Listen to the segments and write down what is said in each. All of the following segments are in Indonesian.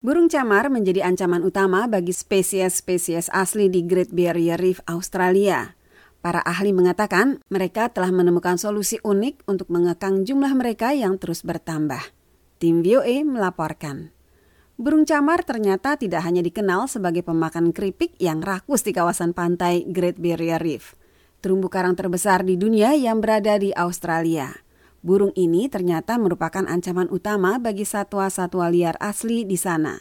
Burung camar menjadi ancaman utama bagi spesies-spesies asli di Great Barrier Reef Australia. Para ahli mengatakan mereka telah menemukan solusi unik untuk mengekang jumlah mereka yang terus bertambah. Tim VOA melaporkan. Burung camar ternyata tidak hanya dikenal sebagai pemakan keripik yang rakus di kawasan pantai Great Barrier Reef. Terumbu karang terbesar di dunia yang berada di Australia. Burung ini ternyata merupakan ancaman utama bagi satwa-satwa liar asli di sana.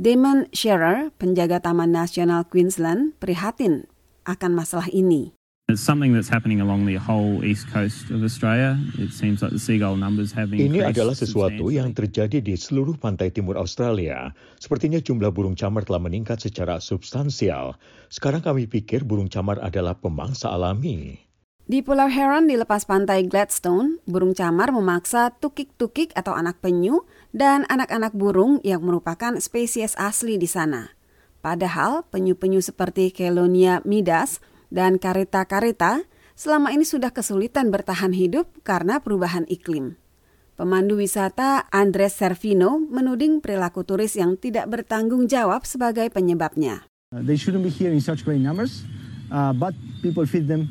Damon Shearer, penjaga Taman Nasional Queensland, prihatin akan masalah ini. It's something that's happening along the whole east coast of Australia. It seems like the seagull numbers have increased. Ini adalah sesuatu yang terjadi di seluruh pantai timur Australia. Sepertinya jumlah burung camar telah meningkat secara substansial. Sekarang kami pikir burung camar adalah pemangsa alami. Di Pulau Heron di lepas pantai Gladstone, burung camar memaksa tukik-tukik atau anak penyu dan anak-anak burung yang merupakan spesies asli di sana. Padahal penyu-penyu seperti Kelonia midas dan kareta-kareta selama ini sudah kesulitan bertahan hidup karena perubahan iklim. Pemandu wisata Andres Servino menuding perilaku turis yang tidak bertanggung jawab sebagai penyebabnya. They shouldn't be here in such great numbers, uh, but people feed them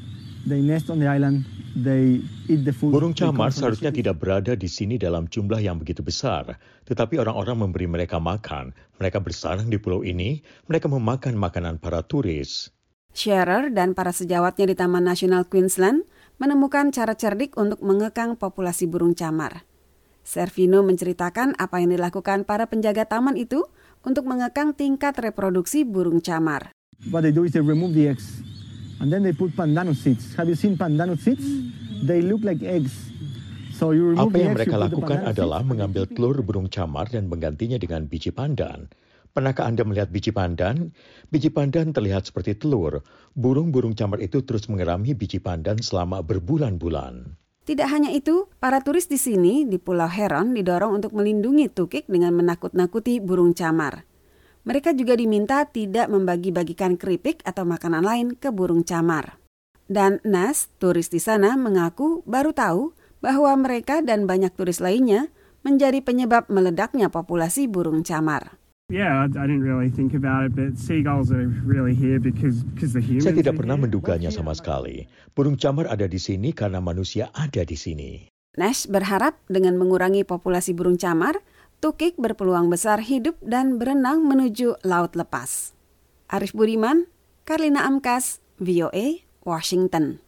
They nest on the island. They eat the food. Burung camar seharusnya tidak berada di sini dalam jumlah yang begitu besar, tetapi orang-orang memberi mereka makan. Mereka bersarang di pulau ini, mereka memakan makanan para turis. Scherer dan para sejawatnya di Taman Nasional Queensland menemukan cara cerdik untuk mengekang populasi burung camar. Servino menceritakan apa yang dilakukan para penjaga taman itu untuk mengekang tingkat reproduksi burung camar. What they do is they remove the eggs and then they put pandanus seeds. Have you seen pandanus seeds? They look like eggs. So you remove Apa yang mereka lakukan adalah mengambil telur burung camar dan menggantinya dengan biji pandan. Pernahkah Anda melihat biji pandan? Biji pandan terlihat seperti telur. Burung-burung camar itu terus mengerami biji pandan selama berbulan-bulan. Tidak hanya itu, para turis di sini di Pulau Heron didorong untuk melindungi tukik dengan menakut-nakuti burung camar. Mereka juga diminta tidak membagi-bagikan keripik atau makanan lain ke burung camar. Dan Nas, turis di sana, mengaku baru tahu bahwa mereka dan banyak turis lainnya menjadi penyebab meledaknya populasi burung camar. Saya tidak pernah menduganya sama sekali. Burung camar ada di sini karena manusia ada di sini. Nash berharap dengan mengurangi populasi burung camar, tukik berpeluang besar hidup dan berenang menuju laut lepas. Arif Budiman, Karlina Amkas, VOA, Washington.